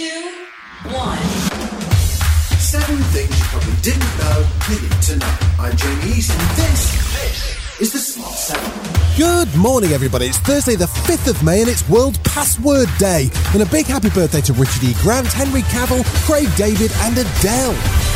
two, one. Seven things you probably didn't know you need to know. I'm Jamie East, and this, this is the Smart Seven. Good morning, everybody. It's Thursday, the 5th of May, and it's World Password Day. And a big happy birthday to Richard E. Grant, Henry Cavill, Craig David, and Adele.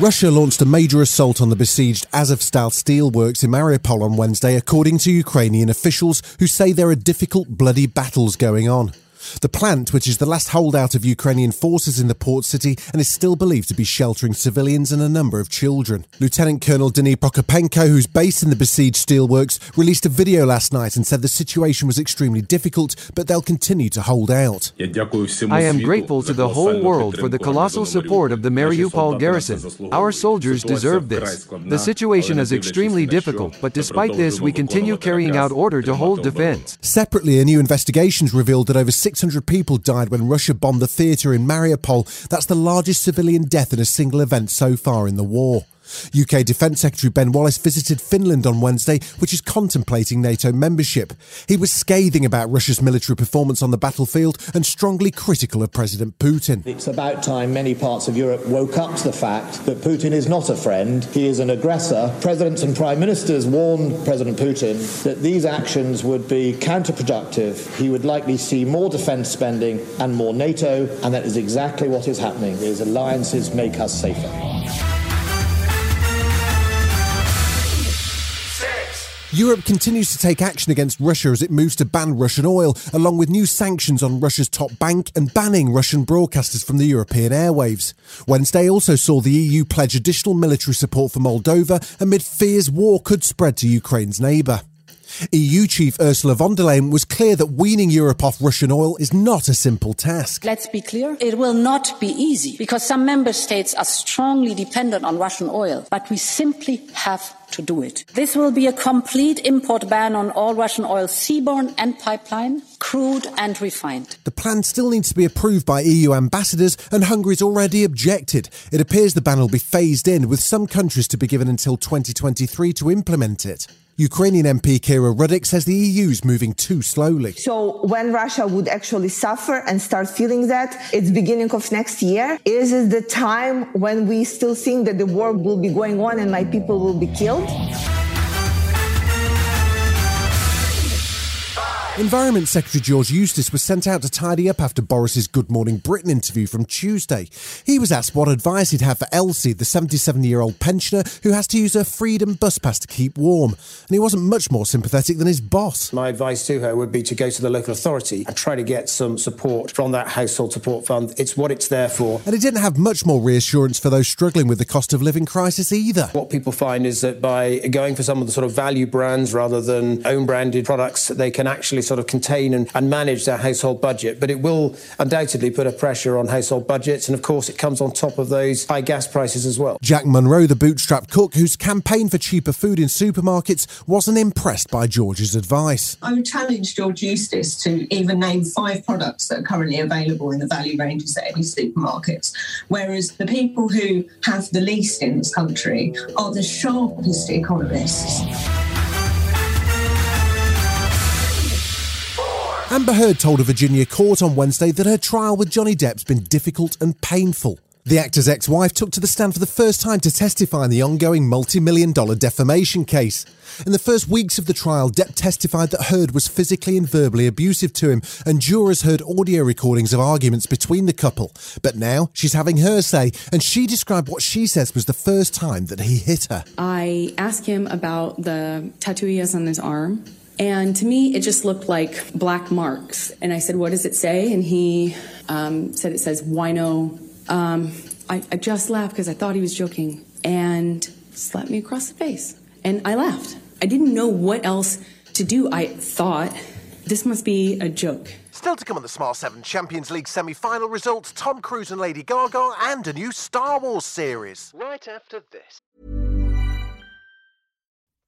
Russia launched a major assault on the besieged Azovstal steelworks in Mariupol on Wednesday, according to Ukrainian officials who say there are difficult, bloody battles going on. The plant, which is the last holdout of Ukrainian forces in the port city and is still believed to be sheltering civilians and a number of children. Lieutenant Colonel Denis Prokopenko, who's based in the besieged steelworks, released a video last night and said the situation was extremely difficult, but they'll continue to hold out. I am grateful to the whole world for the colossal support of the Mariupol garrison. Our soldiers deserve this. The situation is extremely difficult, but despite this, we continue carrying out order to hold defense. Separately, a new investigation revealed that over 600 people died when Russia bombed the theatre in Mariupol. That's the largest civilian death in a single event so far in the war. UK Defence Secretary Ben Wallace visited Finland on Wednesday, which is contemplating NATO membership. He was scathing about Russia's military performance on the battlefield and strongly critical of President Putin. It's about time many parts of Europe woke up to the fact that Putin is not a friend, he is an aggressor. Presidents and prime ministers warned President Putin that these actions would be counterproductive. He would likely see more defence spending and more NATO, and that is exactly what is happening. These alliances make us safer. Europe continues to take action against Russia as it moves to ban Russian oil, along with new sanctions on Russia's top bank and banning Russian broadcasters from the European airwaves. Wednesday also saw the EU pledge additional military support for Moldova amid fears war could spread to Ukraine's neighbour. EU Chief Ursula von der Leyen was clear that weaning Europe off Russian oil is not a simple task. Let's be clear, it will not be easy because some member states are strongly dependent on Russian oil, but we simply have to do it. This will be a complete import ban on all Russian oil, seaborne and pipeline, crude and refined. The plan still needs to be approved by EU ambassadors, and Hungary's already objected. It appears the ban will be phased in, with some countries to be given until 2023 to implement it. Ukrainian MP Kira Rudik says the EU's moving too slowly. So when Russia would actually suffer and start feeling that, it's beginning of next year. Is it the time when we still think that the war will be going on and my people will be killed? Environment Secretary George Eustice was sent out to tidy up after Boris's Good Morning Britain interview from Tuesday. He was asked what advice he'd have for Elsie, the 77 year old pensioner who has to use her Freedom bus pass to keep warm. And he wasn't much more sympathetic than his boss. My advice to her would be to go to the local authority and try to get some support from that household support fund. It's what it's there for. And he didn't have much more reassurance for those struggling with the cost of living crisis either. What people find is that by going for some of the sort of value brands rather than own branded products, they can actually sort of contain and, and manage their household budget. But it will undoubtedly put a pressure on household budgets. And of course, it comes on top of those high gas prices as well. Jack Monroe, the bootstrap cook whose campaign for cheaper food in supermarkets, wasn't impressed by George's advice. I would challenge George Eustice to even name five products that are currently available in the value ranges at any supermarkets. Whereas the people who have the least in this country are the sharpest economists. Amber Heard told a Virginia court on Wednesday that her trial with Johnny Depp's been difficult and painful. The actor's ex wife took to the stand for the first time to testify in the ongoing multi million dollar defamation case. In the first weeks of the trial, Depp testified that Heard was physically and verbally abusive to him, and jurors heard audio recordings of arguments between the couple. But now she's having her say, and she described what she says was the first time that he hit her. I asked him about the tattoo he has on his arm. And to me, it just looked like black marks. And I said, What does it say? And he um, said, It says wino. Um, I, I just laughed because I thought he was joking and slapped me across the face. And I laughed. I didn't know what else to do. I thought this must be a joke. Still to come on the Smart 7 Champions League semi final results Tom Cruise and Lady Gaga, and a new Star Wars series. Right after this.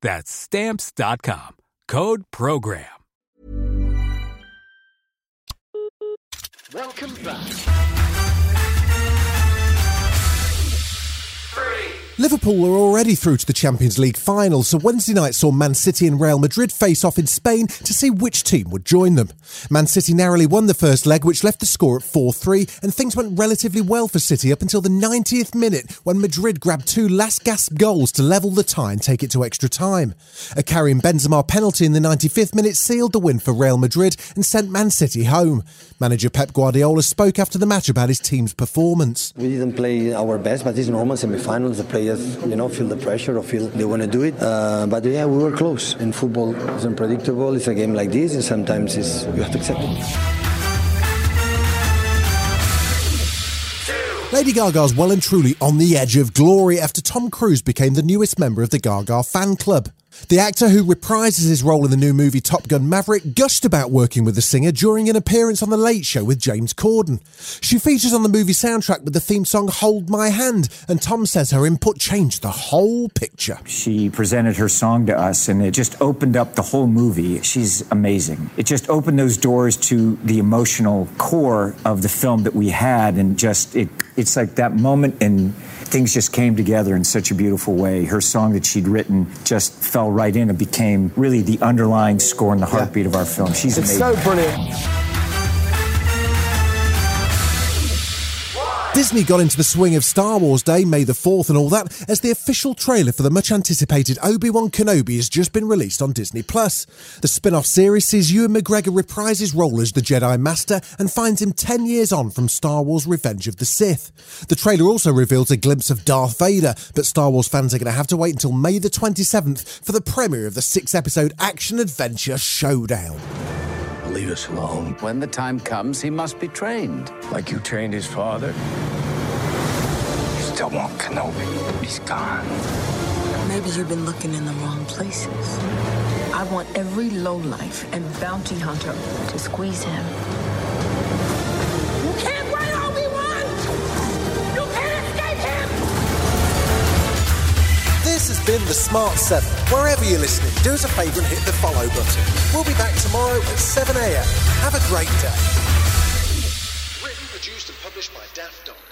That's stamps.com. Code program. Welcome back. Liverpool are already through to the Champions League final, so Wednesday night saw Man City and Real Madrid face off in Spain to see which team would join them. Man City narrowly won the first leg, which left the score at 4 3, and things went relatively well for City up until the 90th minute when Madrid grabbed two last gasp goals to level the tie and take it to extra time. A Karim Benzema penalty in the 95th minute sealed the win for Real Madrid and sent Man City home. Manager Pep Guardiola spoke after the match about his team's performance. We didn't play our best, but it's normal semi-finals. The players you know, feel the pressure or feel they want to do it. Uh, but yeah, we were close. In football, it's unpredictable. It's a game like this, and sometimes it's, you have to accept it. Lady Gaga's well and truly on the edge of glory after Tom Cruise became the newest member of the Gaga fan club. The actor who reprises his role in the new movie Top Gun Maverick gushed about working with the singer during an appearance on The Late Show with James Corden. She features on the movie soundtrack with the theme song Hold My Hand, and Tom says her input changed the whole picture. She presented her song to us, and it just opened up the whole movie. She's amazing. It just opened those doors to the emotional core of the film that we had, and just it, it's like that moment and things just came together in such a beautiful way. Her song that she'd written just fell right in and became really the underlying score and the heartbeat yeah. of our film. She's it's amazing. so brilliant. Disney got into the swing of Star Wars Day, May the 4th, and all that, as the official trailer for the much anticipated Obi Wan Kenobi has just been released on Disney. Plus. The spin off series sees Ewan McGregor reprise his role as the Jedi Master and finds him 10 years on from Star Wars Revenge of the Sith. The trailer also reveals a glimpse of Darth Vader, but Star Wars fans are going to have to wait until May the 27th for the premiere of the six episode action adventure Showdown. Leave us alone. When the time comes, he must be trained. Like you trained his father? You still want Kenobi. He's gone. Maybe you've been looking in the wrong places. I want every lowlife and bounty hunter to squeeze him. Been The Smart 7. Wherever you're listening, do us a favour and hit the follow button. We'll be back tomorrow at 7am. Have a great day. Written, produced and published by Daft Doris.